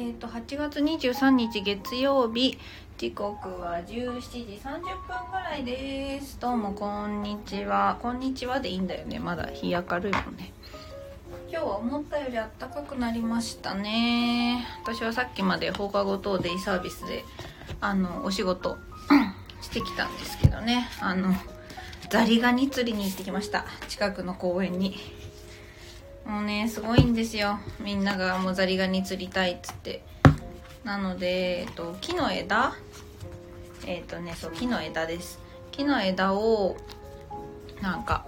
えっ、と8月23日月曜日。時刻は17時30分ぐらいです。どうもこんにちは。こんにちはでいいんだよね。まだ日明るいもんね。今日は思ったより暖かくなりましたね。私はさっきまで放課後等デイサービスであのお仕事 してきたんですけどね。あのザリガニ釣りに行ってきました。近くの公園に。もうねすごいんですよ。みんながもうザリガニ釣りたいっつって。なので、えっと、木の枝？えっ、とねそう木の枝です。木の枝をなんか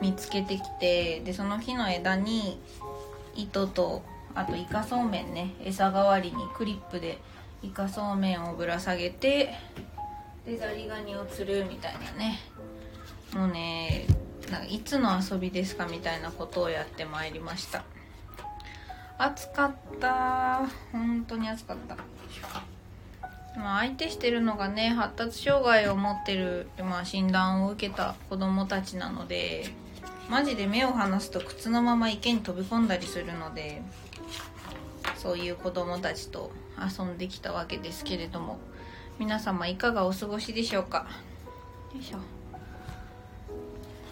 見つけてきてでその木の枝に糸とあとイカそうめんね。餌代わりにクリップでイカそうめんをぶら下げてでザリガニを釣るみたいなね。もうねなんかいつの遊びですかみたいなことをやってまいりました。暑かった。本当に暑かった。まあ相手してるのがね発達障害を持ってる、まあ、診断を受けた子供たちなのでマジで目を離すと靴のまま池に飛び込んだりするのでそういう子供たちと遊んできたわけですけれども。皆様いかがお過ごしでしょうか？よいしょ。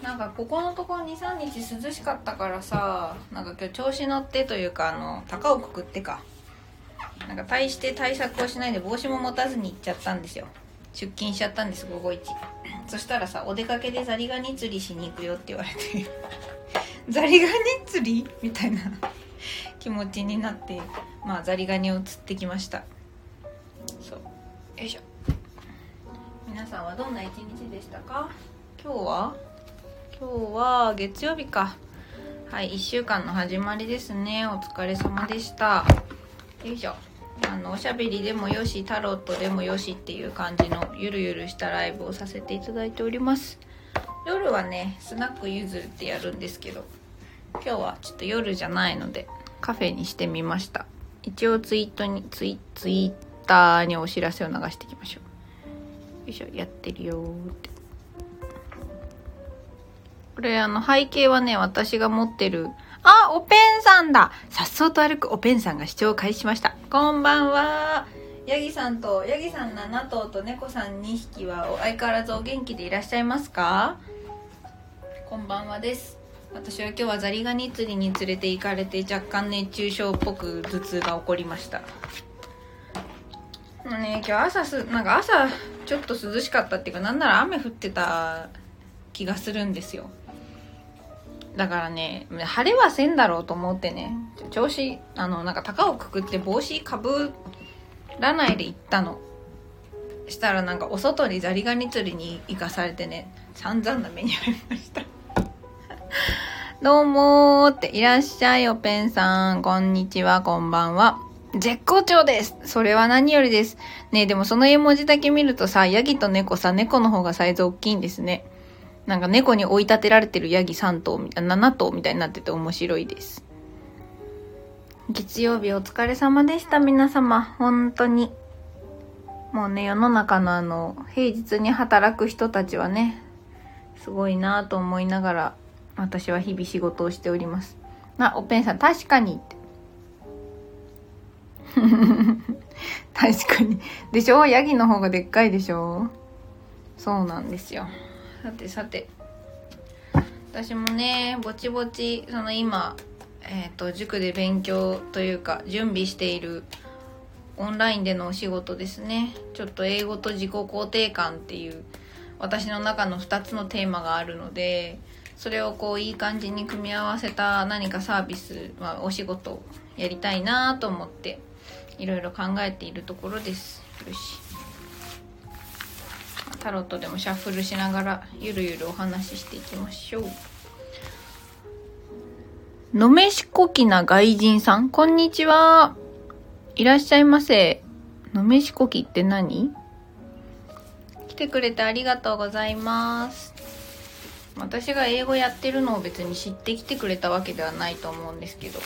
なんかここのところ23日涼しかったからさなんか今日調子乗ってというかあの高をくくってか。なんか対して対策をしないで帽子も持たずに行っちゃったんですよ。出勤しちゃったんです午後1 そしたらさお出かけでザリガニ釣りしに行くよって言われて。ザリガニ釣り？みたいな。気持ちになってまあザリガニを釣ってきました。そう。よいしょ。皆さんはどんな一日でしたか？今日は？今日は月曜日か。はい1週間の始まりですね。お疲れ様でした。よいしょ。あのおしゃべりでもよしタロットでもよしっていう感じのゆるゆるしたライブをさせていただいております。夜はねスナックゆずってやるんですけど今日はちょっと夜じゃないのでカフェにしてみました。一応ツイートにツイツイッターにお知らせを流していきましょう。よいしょやってるよーって。これあの背景はね、私が持ってる、あ、おぺんさんださっそうと歩くおぺんさんが視聴を開始しました。こんばんは。ヤギさんと、ヤギさん7頭と猫さん2匹は相変わらずお元気でいらっしゃいますか？こんばんはです。私は今日はザリガニ釣りに連れて行かれて若干熱中症っぽく頭痛が起こりました。もうね、今日朝す、なんか朝ちょっと涼しかったっていうか、なんなら雨降ってた気がするんですよ。だからね、晴れはせんだろうと思ってね、調子、あの、なんか高をくくって帽子かぶらないで行ったの。したらなんかお外にザリガニ釣りに行かされてね、散々な目に遭いました。どうもーって、いらっしゃいおペンさん。こんにちは、こんばんは。絶好調ですそれは何よりです。ねえ、でもその絵文字だけ見るとさ、ヤギと猫さ、猫の方がサイズ大きいんですね。なんか猫に追い立てられてるヤギ3頭みたいな、7頭みたいになってて面白いです。月曜日お疲れ様でした、皆様。本当に。もうね、世の中のあの、平日に働く人たちはね、すごいなぁと思いながら、私は日々仕事をしております。な、おぺんさん、確かにって。確かに。でしょ？ヤギの方がでっかいでしょ？そうなんですよ。さてさて。私もねぼちぼちその今え、ー、と塾で勉強というか準備しているオンラインでのお仕事ですね。ちょっと英語と自己肯定感っていう私の中の2つのテーマがあるのでそれをこういい感じに組み合わせた何かサービス、まあ、お仕事やりたいなと思っていろいろ考えているところです。よし。タロットでもシャッフルしながらゆるゆるお話ししていきましょう。のめしこきな外人さん、こんにちは。いらっしゃいませ。のめしこきって何？来てくれてありがとうございます。私が英語やってるのを別に知ってきてくれたわけではないと思うんですけど、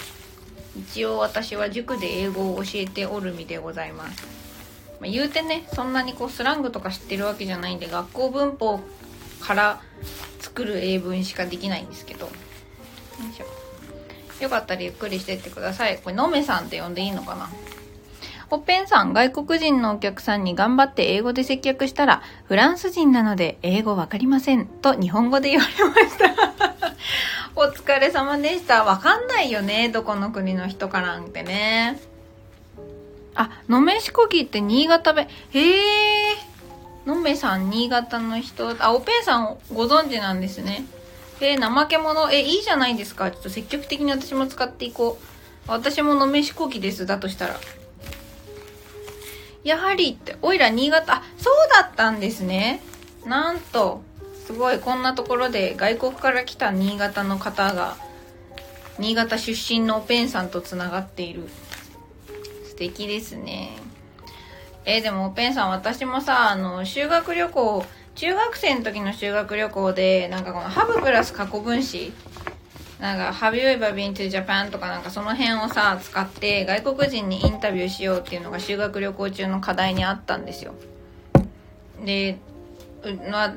一応私は塾で英語を教えておる身でございます。まあ、言うてねそんなにこうスラングとか知ってるわけじゃないんで学校文法から作る英文しかできないんですけどよいしょよかったらゆっくりしてってくださいこれのめさんって呼んでいいのかな？おっぺんさん、外国人のお客さんに頑張って英語で接客したら、フランス人なので英語わかりません。と日本語で言われました。お疲れ様でした。わかんないよね。どこの国の人かなんてね。あ、のめしこぎって新潟弁。へえ。のめさん、新潟の人。あ、おぺんさんご存知なんですね。え、怠け者。え、いいじゃないですか。ちょっと積極的に私も使っていこう。私ものめしこぎです。だとしたら。やはりって、おいら新潟、あ、そうだったんですね。なんと、すごい、こんなところで外国から来た新潟の方が、新潟出身のおぺんさんとつながっている。敵ですね。えーでもおぺんさん、私もさ、あの、修学旅行、中学生の時の修学旅行で、なんかこのハブプラス過去分詞、なんか、Have you ever been to Japan? とかなんかその辺をさ、使って外国人にインタビューしようっていうのが修学旅行中の課題にあったんですよ。で、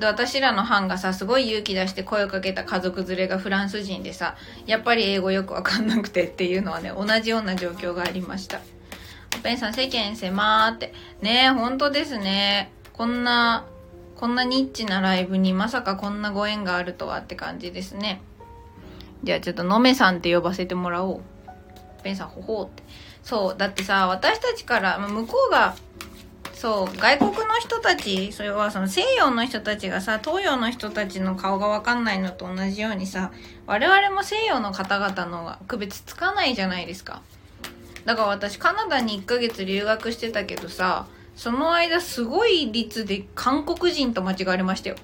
私らの班がさ、すごい勇気出して声をかけた家族連れがフランス人でさ、やっぱり英語よくわかんなくてっていうのはね、同じような状況がありました。おぺんさん、世間狭ーって。ねえ、本当ですね。こんな、こんなニッチなライブにまさかこんなご縁があるとはって感じですね。じゃあちょっとのめさんって呼ばせてもらおう。ペンさん、ほほうって。そう、だってさ、私たちから、向こうが、そう、外国の人たち、それはその西洋の人たちがさ、東洋の人たちの顔がわかんないのと同じようにさ、我々も西洋の方々の区別つかないじゃないですか。だから私カナダに1ヶ月留学してたけどさ、その間すごい率で韓国人と間違われましたよ。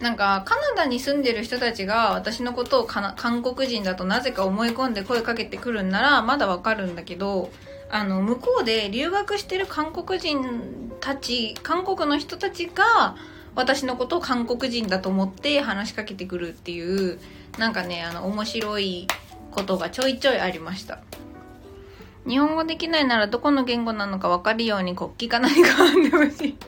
なんか、カナダに住んでる人たちが私のことを韓国人だとなぜか思い込んで声かけてくるんならまだわかるんだけど、あの、向こうで留学してる韓国人たち、韓国の人たちが私のことを韓国人だと思って話しかけてくるっていう、なんかね、あの、面白いことがちょいちょいありました。日本語できないならどこの言語なのか分かるように国旗か何かあってほしい。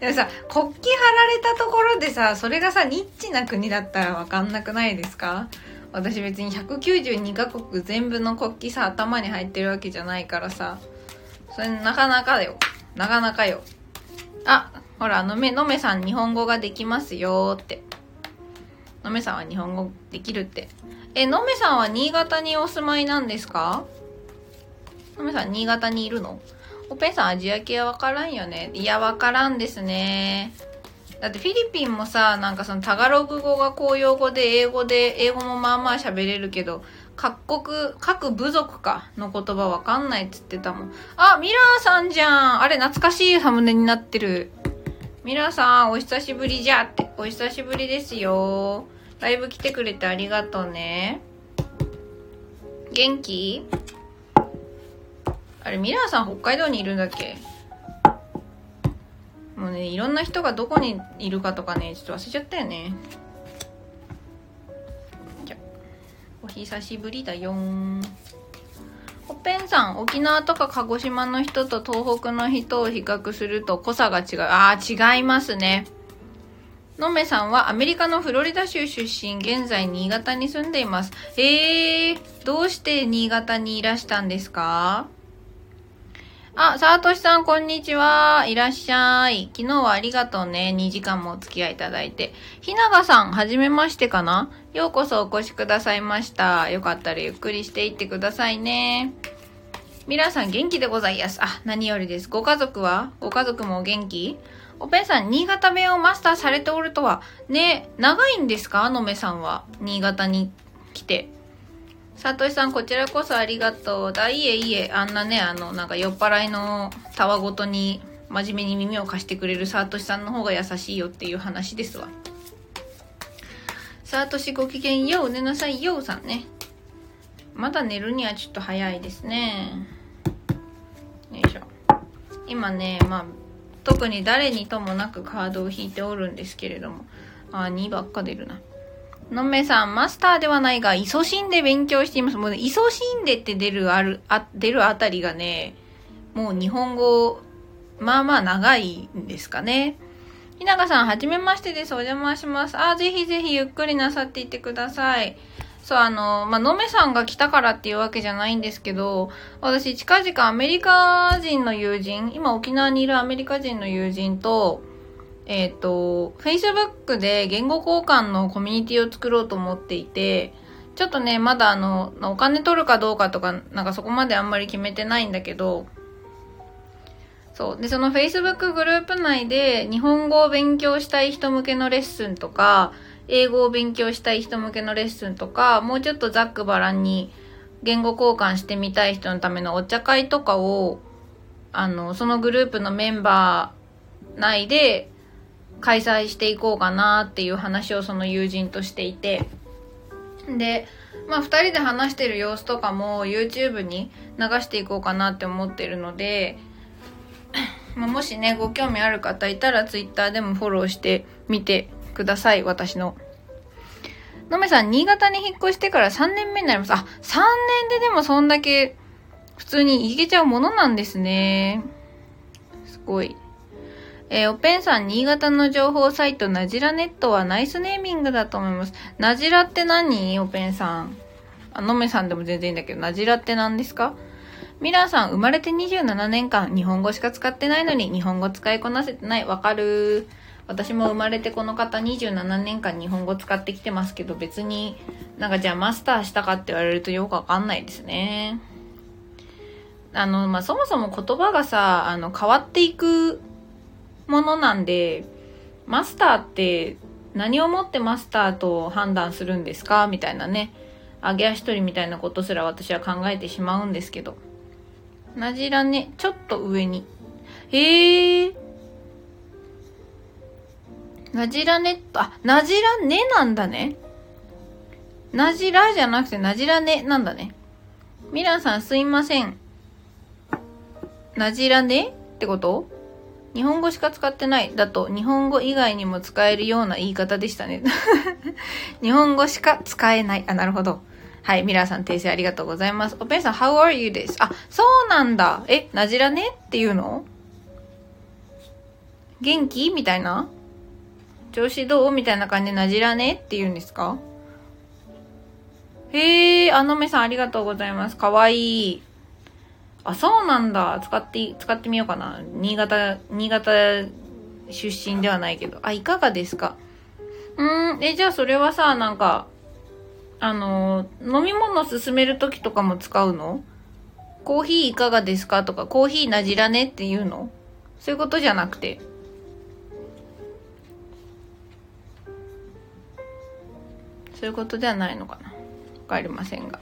でもさ、国旗貼られたところでさ、それがさ、ニッチな国だったら分かんなくないですか？私別に192カ国全部の国旗さ、頭に入ってるわけじゃないからさ、それなかなかだよ。なかなかよ。あ、ほら、のめ、のめさん日本語ができますよーって。のめさんは日本語できるって。え、のめさんは新潟にお住まいなんですか？のめさん新潟にいるの？おぺんさんアジア系はわからんよね。いや、わからんですね。だってフィリピンもさ、なんかそのタガログ語が公用語で英語で、英語もまあまあ喋れるけど、各国、各部族かの言葉わかんないっつってたもん。あ、ミラーさんじゃんあれ懐かしいサムネになってる。ミラーさん、お久しぶりじゃって。お久しぶりですよ。ライブ来てくれてありがとうね。元気？あれ、ミラーさん北海道にいるんだっけ？もうね、いろんな人がどこにいるかとかね、ちょっと忘れちゃったよね。じゃ、お久しぶりだよん。おぺんさん、沖縄とか鹿児島の人と東北の人を比較すると濃さが違う。ああ、違いますね。のめさんはアメリカのフロリダ州出身、現在新潟に住んでいます。ええ、どうして新潟にいらしたんですか？あ、さとしさん、こんにちは。いらっしゃい。昨日はありがとうね。2時間もお付き合いいただいて。ひながさん、はじめましてかな？ようこそお越しくださいました。よかったらゆっくりしていってくださいね。ミラさん、元気でございます。あ、何よりです。ご家族は？ご家族もお元気？おぺんさん、新潟弁をマスターされておるとは。ね、長いんですか？のめさんは。新潟に来て。さとしさん、こちらこそありがとう。だ、いえいえ、あんなね、あの、なんか酔っ払いのたわごとに真面目に耳を貸してくれるさとしさんの方が優しいよっていう話ですわ。さとしごきげんよう、寝なさいようさんね。まだ寝るにはちょっと早いですね。よいしょ。今ね、まあ、特に誰にともなくカードを引いておるんですけれども。あ、2ばっか出るな。のめさん、マスターではないが、勤しんで勉強しています。もうね、勤しんでって出るある、あ、出るあたりがね、もう日本語、まあまあ長いんですかね。ひながさん、はじめましてです。お邪魔します。あ、ぜひぜひゆっくりなさっていってください。そう、あの、まあ、のめさんが来たからっていうわけじゃないんですけど、私、近々アメリカ人の友人、今沖縄にいるアメリカ人の友人と、えっ、ー、と、Facebook で言語交換のコミュニティを作ろうと思っていて、ちょっとね、まだあの、お金取るかどうかとか、なんかそこまであんまり決めてないんだけど、そう。で、その Facebook グループ内で日本語を勉強したい人向けのレッスンとか、英語を勉強したい人向けのレッスンとか、もうちょっとざっくばらんに言語交換してみたい人のためのお茶会とかを、あの、そのグループのメンバー内で開催していこうかなっていう話をその友人としていて、で、まあ2人で話してる様子とかも YouTube に流していこうかなって思ってるので、まあ、もしね、ご興味ある方いたら Twitter でもフォローしてみてください、私の。のめさん、新潟に引っ越してから3年目になります。あ、3年ででもそんだけ普通に行けちゃうものなんですね。すごい。えー、おペンさん、新潟の情報サイト、なじらネットはナイスネーミングだと思います。なじらって何？おペンさん。あ、のめさんでも全然いいんだけど、なじらって何ですか？ミラーさん、生まれて27年間、日本語しか使ってないのに、日本語使いこなせてない。わかる？私も生まれてこの方27年間日本語使ってきてますけど別になんかじゃあマスターしたかって言われるとよくわかんないですね。あの、まあ、そもそも言葉がさ、あの、変わっていくものなんで、マスターって何をもってマスターと判断するんですか？みたいなね。揚げ足取りみたいなことすら私は考えてしまうんですけど。なじらね、ちょっと上に。へえ。なじらね、あ、なじらねなんだね。なじらじゃなくてなじらねなんだね。ミランさんすいません。なじらねってこと？日本語しか使ってない。だと、日本語以外にも使えるような言い方でしたね。日本語しか使えない。あ、なるほど。はい、ミラーさん訂正ありがとうございます。おペンさん、How are you です。あ、そうなんだ。え、なじらね？っていうの？元気？みたいな？調子どう？みたいな感じでなじらね？って言うんですか？へえ、あのめさんありがとうございます。かわいい。あ、そうなんだ。使って、使ってみようかな。新潟、新潟出身ではないけど。あ、いかがですか？うん、え、じゃあそれはさ、なんか、あの、飲み物勧めるときとかも使うの？コーヒーいかがですか？とか、コーヒーなじらねっていうの？そういうことじゃなくて。そういうことではないのかな。わかりませんが。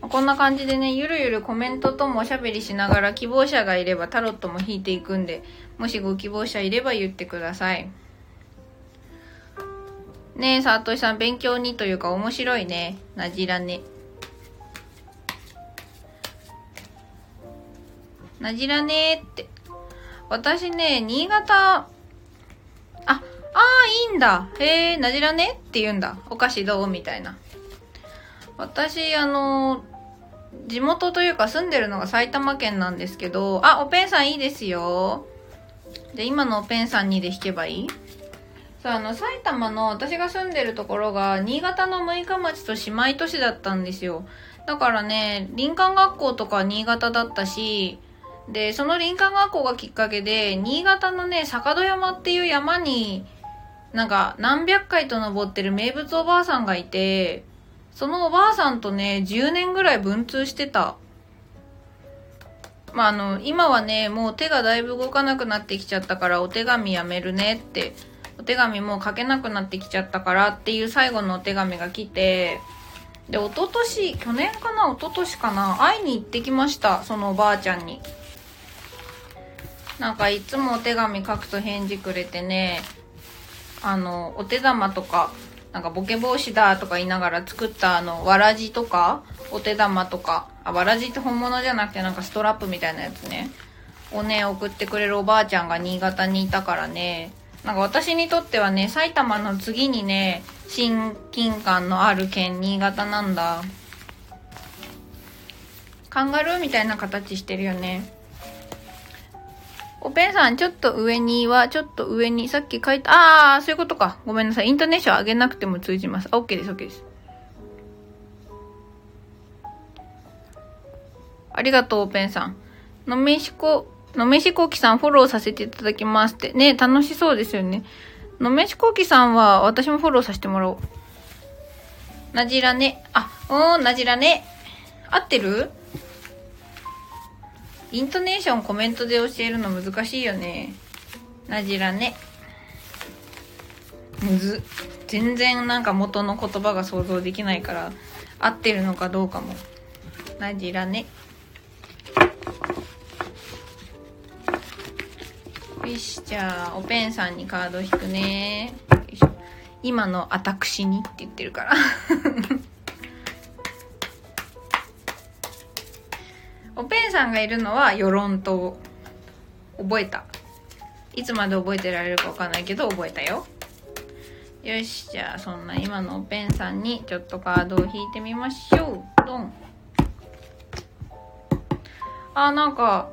こんな感じでね、ゆるゆるコメントともおしゃべりしながら希望者がいればタロットも引いていくんで、もしご希望者いれば言ってください。ねえ、さとしさん、勉強にというか面白いね。なじらね。なじらねって。私ね、新潟、あ、ああ、いいんだ。へえ、なじらねって言うんだ。お菓子どう？みたいな。私、あの、地元というか住んでるのが埼玉県なんですけど、あ、おペンさんいいですよ。で、今のおペンさんにで弾けばいい？さあ、あの、埼玉の私が住んでるところが、新潟の六日町と姉妹都市だったんですよ。だからね、林間学校とか新潟だったし、で、その林間学校がきっかけで、新潟のね、坂戸山っていう山に、なんか何百回と登ってる名物おばあさんがいて、そのおばあさんとね、10年ぐらい文通してた。まあ、あの、今はね、もう手がだいぶ動かなくなってきちゃったからお手紙やめるねって、お手紙もう書けなくなってきちゃったからっていう最後のお手紙が来て、で、一昨年去年かな一昨年かな会いに行ってきました、そのおばあちゃんに。なんかいつもお手紙書くと返事くれてね、あの、お手玉とか、なんかボケ防止だとか言いながら作ったあの、わらじとか、お手玉とか、あ、わらじって本物じゃなくてなんかストラップみたいなやつね、をね、送ってくれるおばあちゃんが新潟にいたからね、なんか私にとってはね、埼玉の次にね、親近感のある県、新潟なんだ。カンガルーみたいな形してるよね。おペンさん、ちょっと上には、ちょっと上に、さっき書いた、あー、そういうことか。ごめんなさい。イントネーション上げなくても通じます。OK です、OK です。ありがとう、おペンさん。のめしこ、のめしこきさんフォローさせていただきますって。ね、楽しそうですよね。のめしこきさんは、私もフォローさせてもらおう。なじらね。あ、おー、なじらね。合ってる？イントネーションコメントで教えるの難しいよね。なじらね。むず。全然なんか元の言葉が想像できないから合ってるのかどうかも。なじらね。よし、じゃあ、おペンさんにカード引くね。今の私にって言ってるからさんがいるのは与論島。覚えた。いつまで覚えてられるかわかんないけど、覚えたよ。よし、じゃあ、そんな今のおペンさんにちょっとカードを引いてみましょう。ドン。あ、なんか、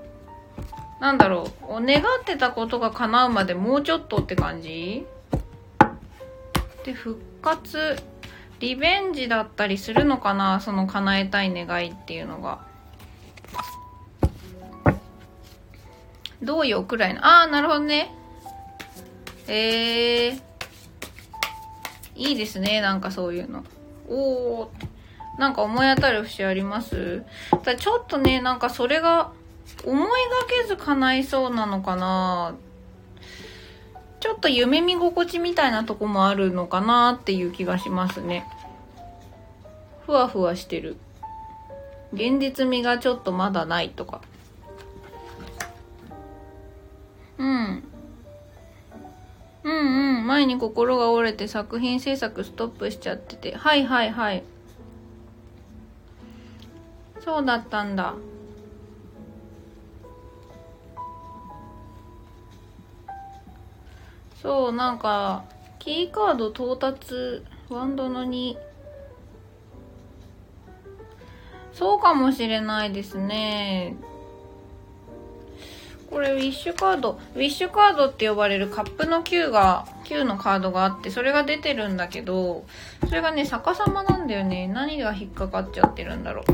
なんだろう。願ってたことが叶うまでもうちょっとって感じ？で、復活、リベンジだったりするのかな？その叶えたい願いっていうのが。どうよくらいの？ああ、なるほどね。ええー。いいですね、なんかそういうの。おー。なんか思い当たる節あります？だちょっとね、なんかそれが思いがけず叶いそうなのかなちょっと夢見心地みたいなとこもあるのかなっていう気がしますね。ふわふわしてる。現実味がちょっとまだないとか。うん。うんうん。前に心が折れて作品制作ストップしちゃってて。はいはいはい。そうだったんだ。そう、なんか、キーカード到達、ワンドの2。そうかもしれないですね。これウィッシュカード、ウィッシュカードって呼ばれるカップの9が、9のカードがあって、それが出てるんだけど、それがね、逆さまなんだよね。何が引っかかっちゃってるんだろう。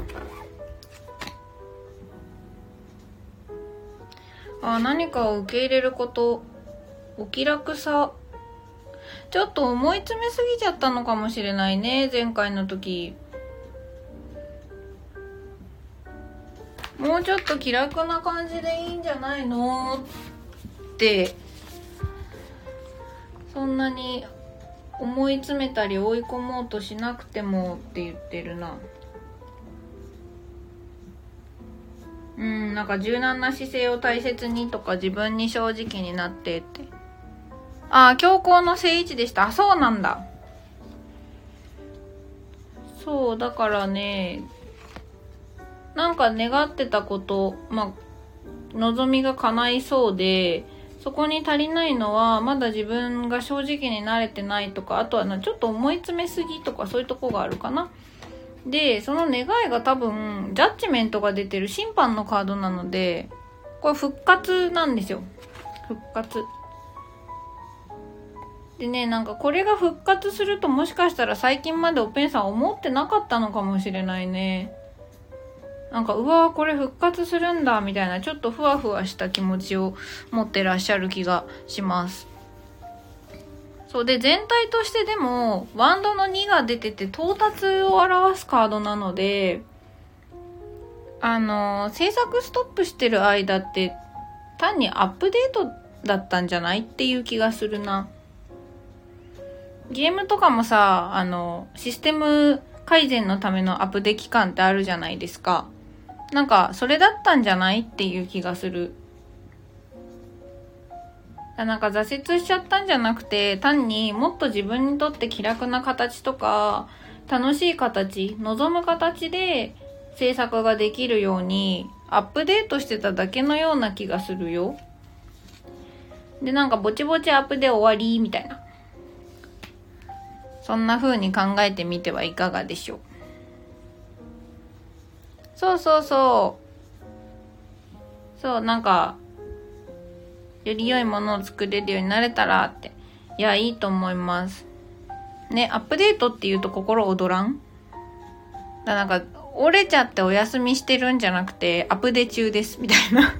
あ、何かを受け入れること。お気楽さ。ちょっと思い詰めすぎちゃったのかもしれないね、前回の時。もうちょっと気楽な感じでいいんじゃないの？って、そんなに思い詰めたり追い込もうとしなくてもって言ってるな。うん、なんか柔軟な姿勢を大切にとか自分に正直になってって。ああ、強行の正位置でした。あ、そうなんだ。そう、だからね、なんか願ってたこと、まあ、望みが叶いそうで、そこに足りないのは、まだ自分が正直になれてないとか、あとはなちょっと思い詰めすぎとか、そういうとこがあるかな。で、その願いが多分、ジャッジメントが出てる審判のカードなので、これ復活なんですよ。復活。でね、なんかこれが復活するともしかしたら最近までおペンさん思ってなかったのかもしれないね。なんか、うわーこれ復活するんだ、みたいな、ちょっとふわふわした気持ちを持ってらっしゃる気がします。そうで、全体としてでも、ワンドの2が出てて、到達を表すカードなので、あの、制作ストップしてる間って、単にアップデートだったんじゃないっていう気がするな。ゲームとかもさ、あの、システム改善のためのアップデ期間ってあるじゃないですか。なんか、それだったんじゃないっていう気がする。なんか挫折しちゃったんじゃなくて、単にもっと自分にとって気楽な形とか、楽しい形、望む形で制作ができるようにアップデートしてただけのような気がするよ。で、なんかぼちぼちアップで終わりみたいな。そんな風に考えてみてはいかがでしょう。そうそうそう。そう、なんか、より良いものを作れるようになれたらって。いや、いいと思います。ね、アップデートって言うと心躍らん？だなんか、折れちゃってお休みしてるんじゃなくて、アップデ中です、みたいな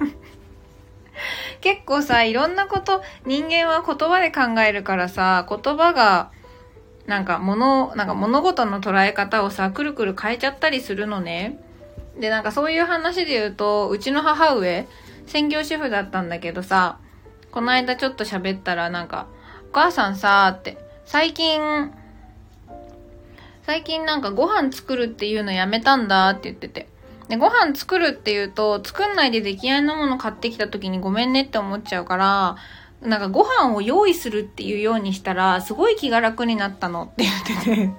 結構さ、いろんなこと、人間は言葉で考えるからさ、言葉が、なんか物、なんか物事の捉え方をさ、くるくる変えちゃったりするのね。で、なんかそういう話で言うと、うちの母上、専業主婦だったんだけどさ、この間ちょっと喋ったらなんか、お母さんさーって、最近、最近なんかご飯作るっていうのやめたんだって言ってて。で、ご飯作るっていうと、作んないで出来合いのもの買ってきた時にごめんねって思っちゃうから、なんかご飯を用意するっていうようにしたら、すごい気が楽になったのって言って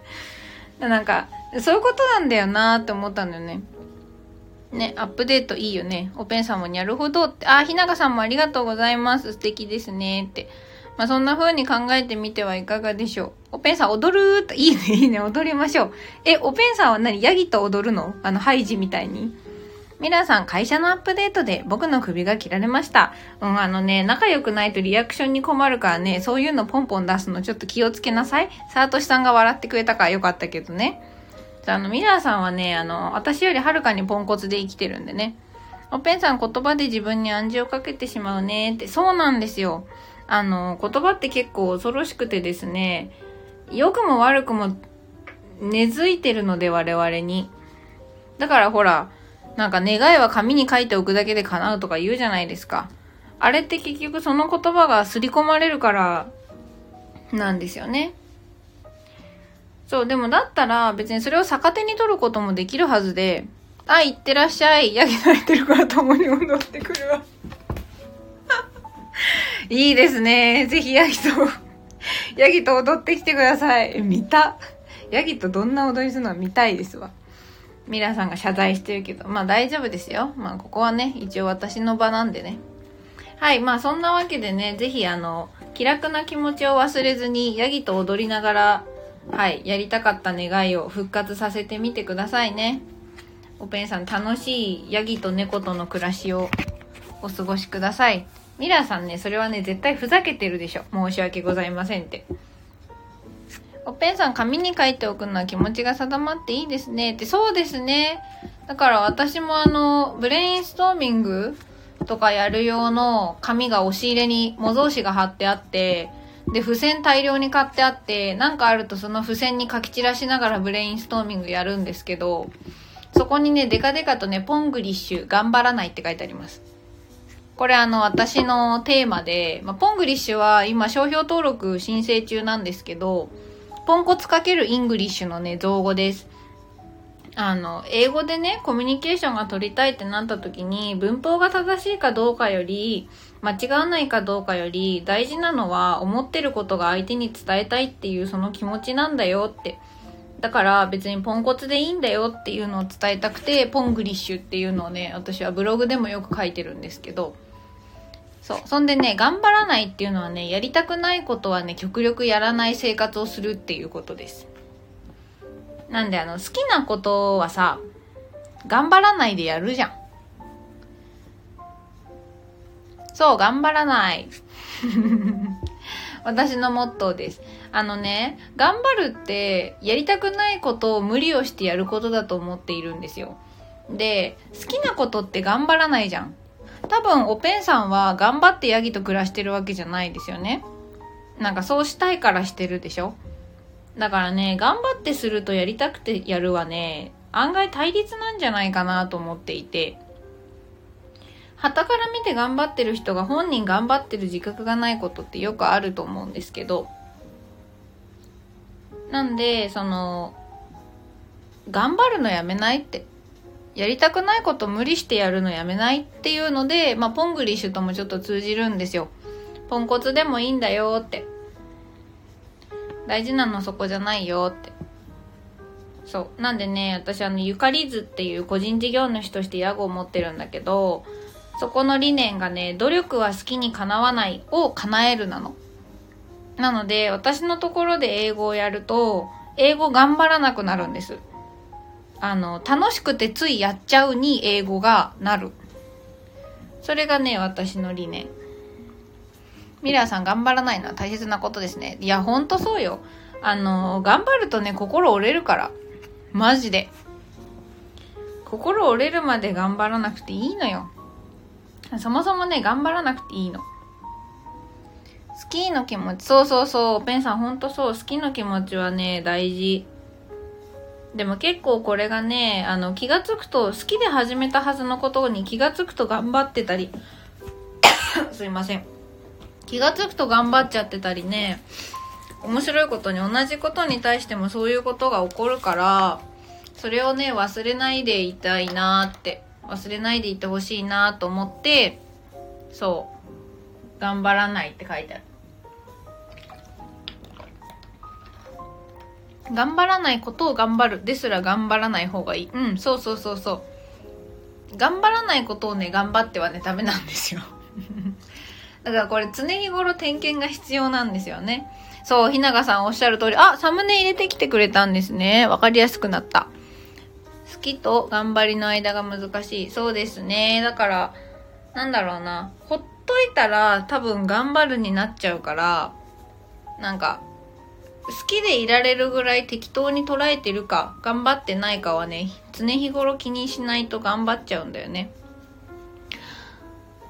てなんか、そういうことなんだよなって思ったんだよね。ね、アップデートいいよね。おペンさんもにゃるほどって。あ、ひながさんもありがとうございます。素敵ですね。って。まあ、そんな風に考えてみてはいかがでしょう。おペンさん踊ると、いいね、いいね、踊りましょう。え、おペンさんは何？ヤギと踊るの？あの、ハイジみたいに。ミラーさん、会社のアップデートで僕の首が切られました。うん、あのね、仲良くないとリアクションに困るからね、そういうのポンポン出すのちょっと気をつけなさい。サートシさんが笑ってくれたからよかったけどね。あの、ミラーさんはね、あの、私よりはるかにポンコツで生きてるんでね。おペンさん言葉で自分に暗示をかけてしまうねって。そうなんですよ。あの、言葉って結構恐ろしくてですね、良くも悪くも根付いてるので我々に。だからほら、なんか願いは紙に書いておくだけで叶うとか言うじゃないですか。あれって結局その言葉が刷り込まれるからなんですよね。そう、でもだったら別にそれを逆手に取ることもできるはずで、あ、行ってらっしゃい。ヤギ泣いてるから共に踊ってくるわ。いいですね。ぜひヤギと、ヤギと踊ってきてください。見た？ヤギとどんな踊りするのは見たいですわ。ミラさんが謝罪してるけど、まあ大丈夫ですよ。まあここはね、一応私の場なんでね。はい、まあそんなわけでね、ぜひあの、気楽な気持ちを忘れずに、ヤギと踊りながら、はい、やりたかった願いを復活させてみてくださいね。おペンさん、楽しいヤギと猫との暮らしをお過ごしください。ミラーさんね、それはね、絶対ふざけてるでしょ。申し訳ございませんって。おペンさん、紙に書いておくのは気持ちが定まっていいですね。って、そうですね。だから私もあの、ブレインストーミングとかやる用の紙が押し入れに模造紙が貼ってあって、で、付箋大量に買ってあって、なんかあるとその付箋に書き散らしながらブレインストーミングやるんですけど、そこにね、デカデカとね、ポングリッシュ、頑張らないって書いてあります。これあの、私のテーマで、まあ、ポングリッシュは今商標登録申請中なんですけど、ポンコツかける English のね、造語です。あの、英語でね、コミュニケーションが取りたいってなった時に、文法が正しいかどうかより、間違わないかどうかより、大事なのは、思ってることが相手に伝えたいっていうその気持ちなんだよって。だから別にポンコツでいいんだよっていうのを伝えたくて、ポングリッシュっていうのをね、私はブログでもよく書いてるんですけど、そう。そんでね、頑張らないっていうのはね、やりたくないことはね、極力やらない生活をするっていうことです。なんであの、好きなことはさ、頑張らないでやるじゃん。そう、頑張らない。私のモットーです。あのね、頑張るって、やりたくないことを無理をしてやることだと思っているんですよ。で、好きなことって頑張らないじゃん。多分おペンさんは頑張ってヤギと暮らしてるわけじゃないですよね。なんかそうしたいからしてるでしょだからね、頑張ってするとやりたくてやるはね、案外対立なんじゃないかなと思っていて、旗から見て頑張ってる人が本人頑張ってる自覚がないことってよくあると思うんですけど、なんで、その、頑張るのやめないってやりたくないこと無理してやるのやめないっていうので、まあ、ポングリッシュともちょっと通じるんですよ。ポンコツでもいいんだよって。大事なのそこじゃないよって。そう。なんでね、私あの、ゆかりずっていう個人事業主として屋号を持ってるんだけど、そこの理念がね、努力は好きにかなわないを叶えるなの。なので、私のところで英語をやると、英語頑張らなくなるんです。あの、楽しくてついやっちゃうに英語がなる。それがね、私の理念。ミラーさん頑張らないのは大切なことですね。いや、ほんとそうよ。あの、頑張るとね、心折れるから。マジで。心折れるまで頑張らなくていいのよそもそもね頑張らなくていいの好きの気持ちそうそうそうペンさんほんとそう好きの気持ちはね大事でも結構これがねあの気がつくと好きで始めたはずのことに気がつくと頑張ってたり すいません気がつくと頑張っちゃってたりね面白いことに同じことに対してもそういうことが起こるからそれをね忘れないでいたいなって忘れないでいてほしいなと思ってそう頑張らないって書いてある。頑張らないことを頑張るですら頑張らない方がいい。うんそうそうそうそう。頑張らないことをね頑張ってはねダメなんですよ。だからこれ常日頃点検が必要なんですよね。そうひながさんおっしゃる通りあサムネ入れてきてくれたんですね。わかりやすくなった。好きと頑張りの間が難しい。そうですね。だからなんだろうな。ほっといたら多分頑張るになっちゃうからなんか好きでいられるぐらい適当に捉えてるか頑張ってないかはね常日頃気にしないと頑張っちゃうんだよね。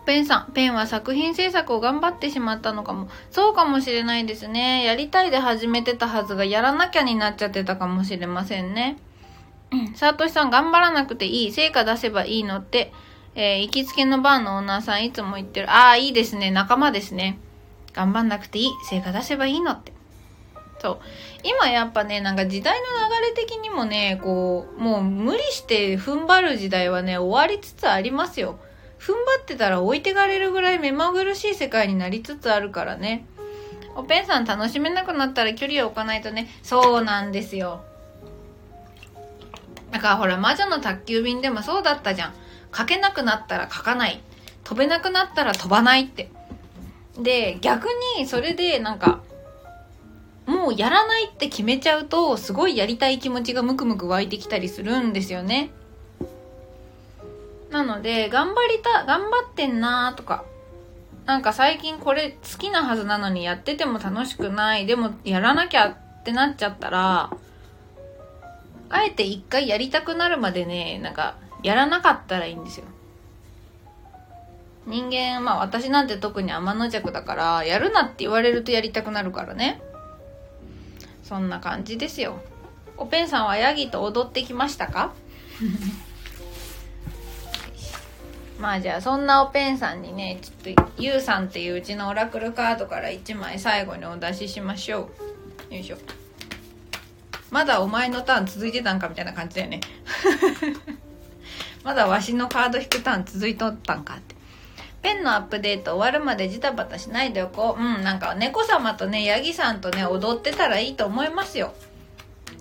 ペンさん、ペンは作品制作を頑張ってしまったのかも。そうかもしれないですね。やりたいで始めてたはずがやらなきゃになっちゃってたかもしれませんね。サトシさん、頑張らなくていい。成果出せばいいのって、えー、行きつけのバーのオーナーさんいつも言ってる。ああ、いいですね。仲間ですね。頑張んなくていい。成果出せばいいのって。そう。今やっぱね、なんか時代の流れ的にもね、こう、もう無理して踏ん張る時代はね、終わりつつありますよ。踏ん張ってたら置いてかれるぐらい目まぐるしい世界になりつつあるからね。おペンさん楽しめなくなったら距離を置かないとね。そうなんですよ。だからほら、魔女の宅急便でもそうだったじゃん。書けなくなったら書かない。飛べなくなったら飛ばないって。で、逆にそれでなんか、もうやらないって決めちゃうと、すごいやりたい気持ちがムクムク湧いてきたりするんですよね。なので、頑張りた、頑張ってんなーとか、なんか最近これ好きなはずなのにやってても楽しくない、でもやらなきゃってなっちゃったら、あえて一回やりたくなるまでね、なんか、やらなかったらいいんですよ。人間、まあ私なんて特に天の弱だから、やるなって言われるとやりたくなるからね。そんな感じですよ。おペンさんはヤギと踊ってきましたか？まあじゃあそんなおペンさんにね、ちょっとゆうさんっていううちのオラクルカードから1枚最後にお出ししましょう。よいしょ。まだお前のターン続いてたんかみたいな感じだよね。まだわしのカード引くターン続いとったんかって。ペンのアップデート終わるまでジタバタしないでおこう。うん、なんか猫様とね、ヤギさんとね、踊ってたらいいと思いますよ。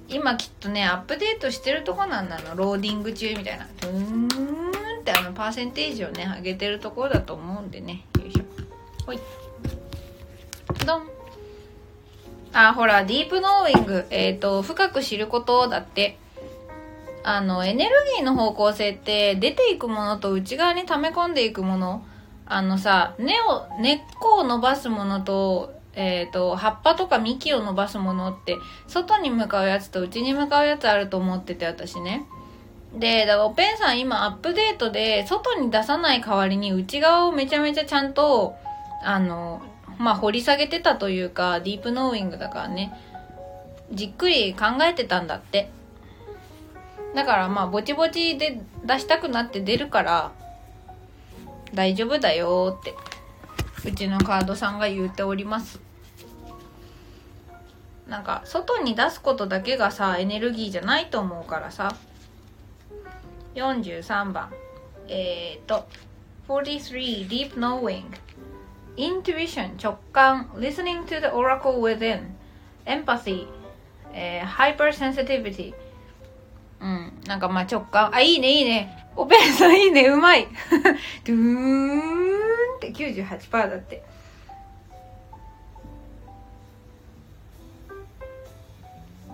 今きっとね、アップデートしてるとこなんだの。ローディング中みたいな。うーん。ってあのパーセンテージをね上げてるところだと思うんでね。よいしょ。ほい。ドン。あほらディープノーウィング。えっ、ー、と深く知ることだって。あのエネルギーの方向性って出ていくものと内側に溜め込んでいくもの。あのさ根を根っこを伸ばすものとえっ、ー、と葉っぱとか幹を伸ばすものって外に向かうやつと内に向かうやつあると思ってて私ね。で、だからおペンさん今アップデートで外に出さない代わりに内側をめちゃめちゃちゃんと、あの、まあ、掘り下げてたというか、ディープノーウィングだからね、じっくり考えてたんだって。だからまあ、ぼちぼちで出したくなって出るから、大丈夫だよって、うちのカードさんが言っております。なんか、外に出すことだけがさ、エネルギーじゃないと思うからさ。43番えっ、ー、と43 Deep Knowing Intuition 直感 Listening to the Oracle Within Empathy、えー、Hypersensitivity うんなんかまあ直感あいいねいいねオペラさんいいねうまいドゥーンって98%だって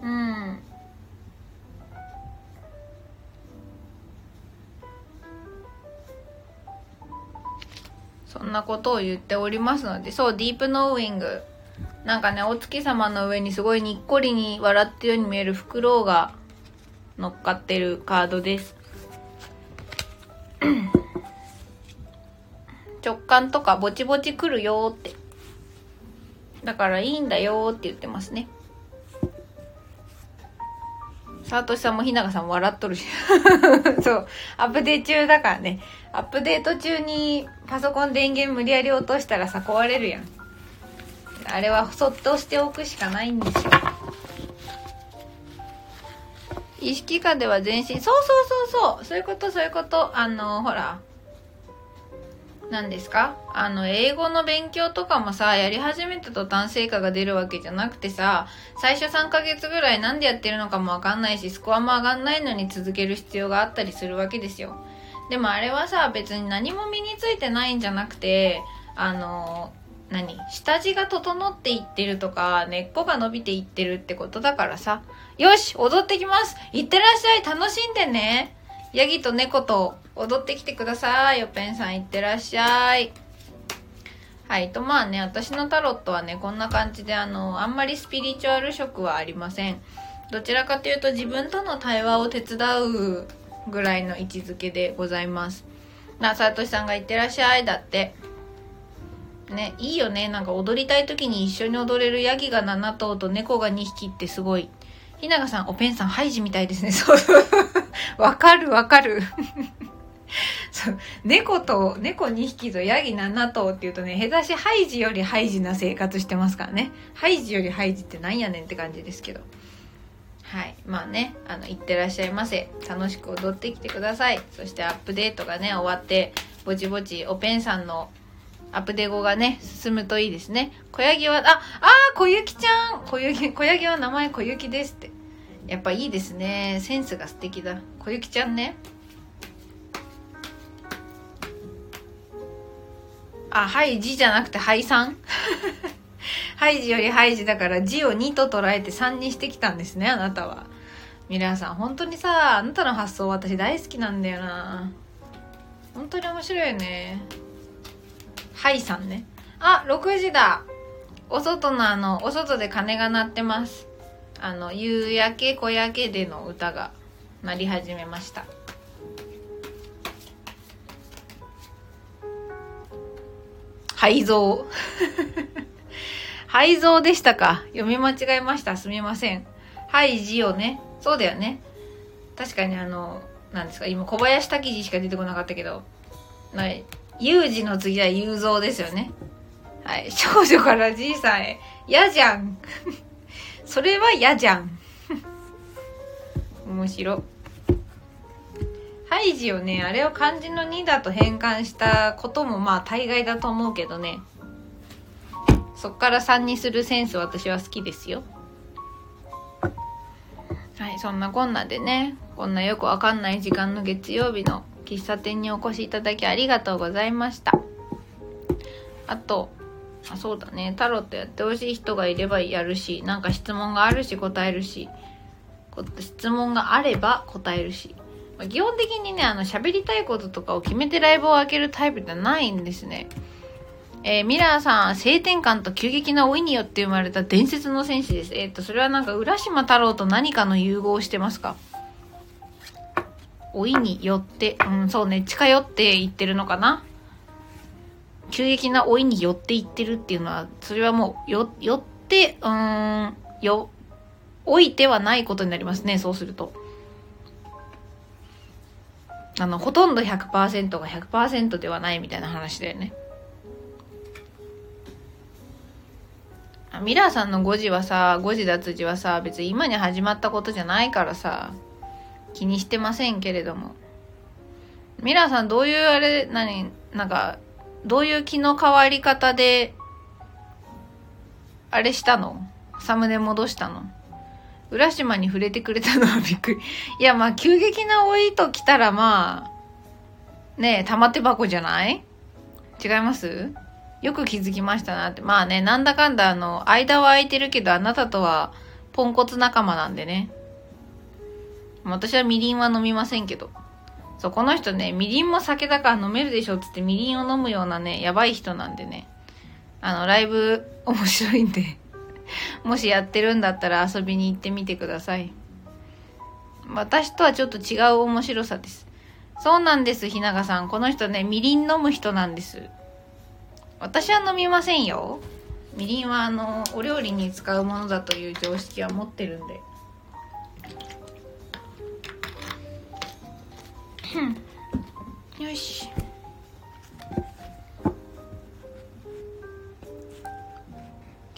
うんそんなことを言っておりますので、そう、ディープノーウィング。なんかね、お月様の上にすごいにっこりに笑ってるように見えるフクロウが乗っかってるカードです。直感とかぼちぼち来るよって。だからいいんだよって言ってますね。サートシさんもひながさんも笑っとるし。そう。アップデー中だからね。アップデート中にパソコン電源無理やり落としたらさ壊れるやん。あれはそっとしておくしかないんですよ。意識下では全身そうそうそうそうそういうことそういうこと。あのほら。何ですか？あの、英語の勉強とかもさ、やり始めた途端成果が出るわけじゃなくてさ、最初3ヶ月ぐらいなんでやってるのかもわかんないし、スコアも上がんないのに続ける必要があったりするわけですよ。でもあれはさ、別に何も身についてないんじゃなくて、あの、何下地が整っていってるとか、根っこが伸びていってるってことだからさ、よし踊ってきますいってらっしゃい楽しんでねヤギと猫と踊ってきてください。よペンさんいってらっしゃい。はい。と、まあね、私のタロットはね、こんな感じで、あの、あんまりスピリチュアル色はありません。どちらかというと自分との対話を手伝うぐらいの位置づけでございます。な、さとしさんがいってらっしゃい。だって。ね、いいよね。なんか踊りたい時に一緒に踊れるヤギが7頭と猫が2匹ってすごい。ひながさん、おペンさん、ハイジみたいですね。そうそう。わかるわかる。そう猫と猫2匹とヤギ7頭っていうとね下手しハイジよりハイジな生活してますからねハイジよりハイジってなんやねんって感じですけどはいまあねあの行ってらっしゃいませ楽しく踊ってきてくださいそしてアップデートがね終わってぼちぼちおペンさんのアップデゴがね、進むといいですね。小ヤギは、あ、あー、小雪ちゃん小雪、小ヤギは名前小雪ですって。やっぱいいですね。センスが素敵だ。小雪ちゃんね。あ、ハイジじゃなくてハイさんハイジよりハイジだから字を2と捉えて3にしてきたんですね、あなたは。皆さん、本当にさ、あなたの発想私大好きなんだよな。本当に面白いよね。ハイさんね。あ、6時だ。お外のあの、お外で鐘が鳴ってます。あの、夕焼け小焼けでの歌が鳴り始めました。廃蔵。廃蔵でしたか？読み間違えました。すみません。はい字をね。そうだよね。確かにあの、なんですか、今小林滝次しか出てこなかったけど、ない。有事の次は雄三ですよね。はい。少女からじいさんへ。嫌じゃん。それは嫌じゃん。面白。ハイジをね、あれを漢字の2だと変換したこともまあ大概だと思うけどね。そっから3にするセンス私は好きですよ。はい、そんなこんなでね、こんなよくわかんない時間の月曜日の喫茶店にお越しいただきありがとうございました。あと、あそうだね、タロットやってほしい人がいればやるし、なんか質問があるし答えるし、質問があれば答えるし。基本的にね、あの、喋りたいこととかを決めてライブを開けるタイプじゃないんですね。えー、ミラーさん、性転換と急激な老いによって生まれた伝説の戦士です。えっ、ー、と、それはなんか、浦島太郎と何かの融合をしてますか？老いによって、うん、そうね、近寄っていってるのかな？急激な老いに寄っていってるっていうのは、それはもう、よ、寄って、うん、よ、老いてはないことになりますね、そうすると。あの、ほとんど100%が100%ではないみたいな話だよね。ミラーさんの5時はさ、5時脱字はさ、別に今に始まったことじゃないからさ、気にしてませんけれども。ミラーさんどういうあれ、何、なんか、どういう気の変わり方で、あれしたの？サムネ戻したの？浦島に触れてくれたのはびっくり。いや、まあ、急激な老いと来たら、まあ、ねえ、玉手箱じゃない？違います？よく気づきましたなって。まあね、なんだかんだ、あの、間は空いてるけど、あなたとは、ポンコツ仲間なんでね。私はみりんは飲みませんけど。そう、この人ね、みりんも酒だから飲めるでしょっつってみりんを飲むようなね、やばい人なんでね。あの、ライブ面白いんで もしやってるんだったら遊びに行ってみてください。私とはちょっと違う面白さです。そうなんです、ひながさん。この人ね、みりん飲む人なんです。私は飲みませんよ。みりんはあの、お料理に使うものだという常識は持ってるんで。よし。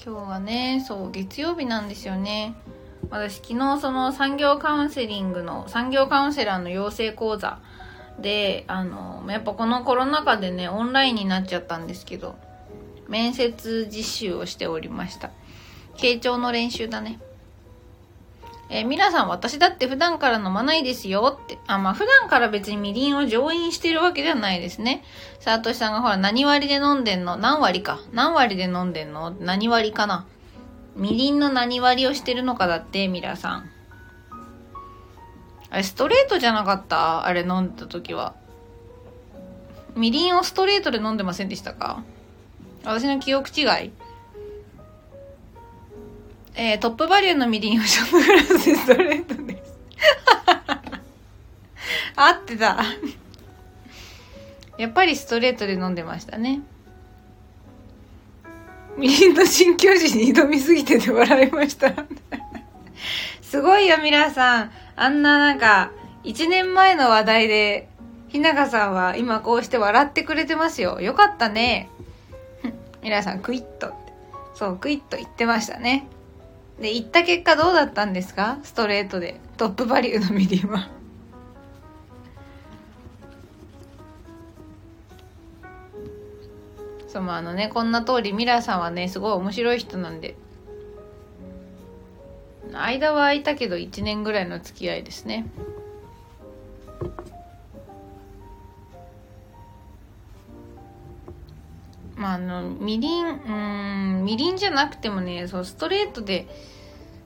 今日はね、そう、月曜日なんですよね。私昨日その産業カウンセリングの、産業カウンセラーの養成講座で、あの、やっぱこのコロナ禍でね、オンラインになっちゃったんですけど、面接実習をしておりました。傾聴の練習だね。えー、皆さん私だって普段から飲まないですよって。あ、まあ普段から別にみりんを上飲してるわけではないですね。さとしさんがほら何割で飲んでんの？何割か。何割で飲んでんの？何割かなみりんの何割をしてるのかだって、ミラさん。あれ、ストレートじゃなかった？あれ飲んだ時は。みりんをストレートで飲んでませんでしたか？私の記憶違いえー、トップバリューのみりんをショットグラスでストレートです。合ってた。やっぱりストレートで飲んでましたね。みりんの新境地に挑みすぎてて笑いました。すごいよ、皆さん。あんななんか、一年前の話題で、ひなかさんは今こうして笑ってくれてますよ。よかったね。皆さん、クイッと。そう、クイッと言ってましたね。で、言った結果どうだったんですか？ストレートで。トップバリューのミリンは。そう、まあ、あのね、こんな通り、ミラーさんはね、すごい面白い人なんで。間は空いたけど1年ぐらいの付き合いですね。まあ、あの、みりん、うん、みりんじゃなくてもね、そう、ストレートで、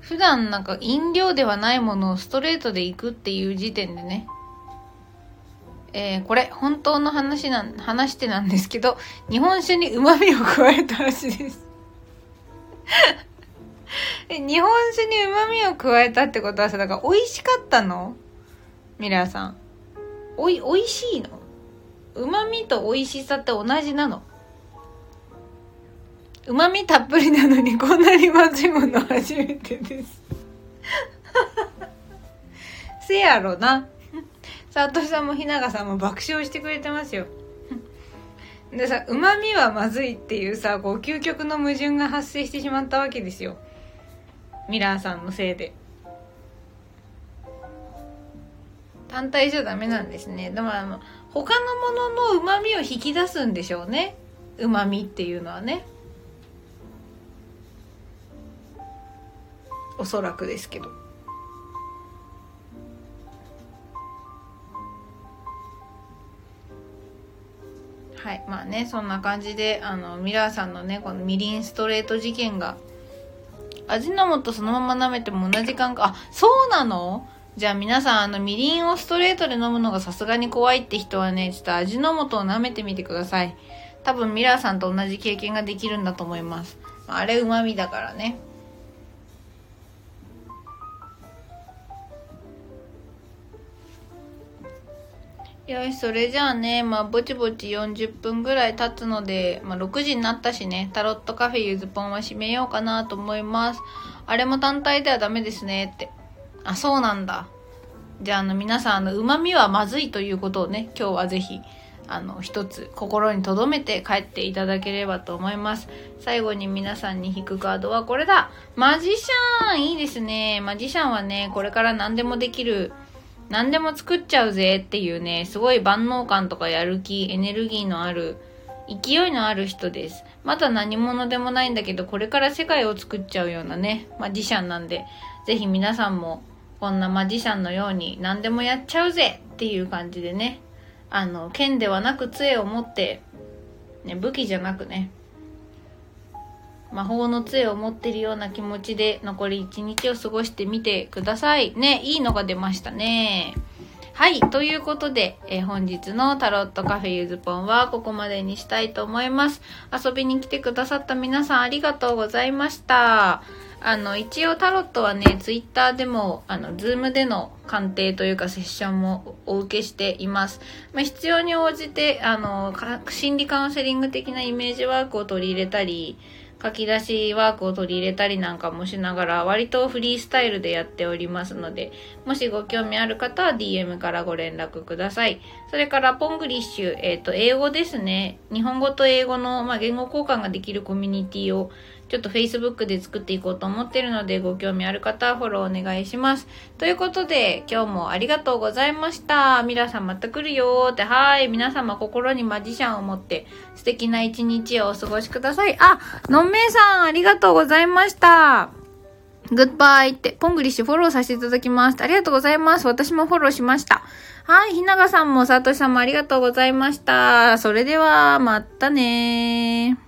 普段なんか飲料ではないものをストレートで行くっていう時点でね、えー、これ、本当の話なん、話してなんですけど、日本酒に旨味を加えた味ですえ、日本酒に旨味を加えたってことはさ、だから美味しかったの？ミラーさん。おい、美味しいの？旨味と美味しさって同じなの？旨味たっぷりなのにこんなにまずいもの初めてです せやろな。佐藤さんも日永さんも爆笑してくれてますよ。でさ、旨味はまずいっていうさ、こう究極の矛盾が発生してしまったわけですよ。ミラーさんのせいで。単体じゃダメなんですね。でもあの、他のものの旨味を引き出すんでしょうね。旨味っていうのはね。おそらくですけどはいまあねそんな感じであのミラーさんのねこのみりんストレート事件が味の素そのまま舐めても同じ感覚。あそうなの？じゃあ皆さんあのみりんをストレートで飲むのがさすがに怖いって人はねちょっと味の素を舐めてみてください。多分ミラーさんと同じ経験ができるんだと思います。あれ旨味だからね。よし、それじゃあね、まあ、ぼちぼち40分ぐらい経つので、まあ、6時になったしね、タロットカフェゆずぽんは閉めようかなと思います。あれも単体ではダメですねって。あ、そうなんだ。じゃあ、あの、皆さん、あの、旨味はまずいということをね、今日はぜひ、あの、一つ心に留めて帰っていただければと思います。最後に皆さんに引くカードはこれだマジシャンいいですね。マジシャンはね、これから何でもできる何でも作っちゃうぜっていうね、すごい万能感とかやる気、エネルギーのある、勢いのある人です。まだ何者でもないんだけど、これから世界を作っちゃうようなね、マジシャンなんで、ぜひ皆さんも、こんなマジシャンのように何でもやっちゃうぜっていう感じでね、あの、剣ではなく杖を持って、ね、武器じゃなくね、魔法の杖を持ってるような気持ちで残り一日を過ごしてみてください。ね、いいのが出ましたね。はい。ということで、えー、本日のタロットカフェゆずぽんはここまでにしたいと思います。遊びに来てくださった皆さんありがとうございました。あの、一応タロットはね、ツイッターでも、あの、 Zoom での鑑定というかセッションもお受けしています。まあ、必要に応じて、あの、心理カウンセリング的なイメージワークを取り入れたり、書き出しワークを取り入れたりなんかもしながら割とフリースタイルでやっておりますのでもしご興味ある方は DM からご連絡ください。それからポングリッシュ、えっ、ー、と英語ですね。日本語と英語の、まあ、言語交換ができるコミュニティをちょっと Facebook で作っていこうと思ってるので、ご興味ある方はフォローお願いします。ということで、今日もありがとうございました。ミラさんまた来るよーって、はい。皆様心にマジシャンを持って素敵な一日をお過ごしください。あ、のんめいさんありがとうございました。グッバイって、ポングリッシュフォローさせていただきます。ありがとうございます。私もフォローしました。はい、ひながさんもさとしさんもありがとうございました。それでは、またねー。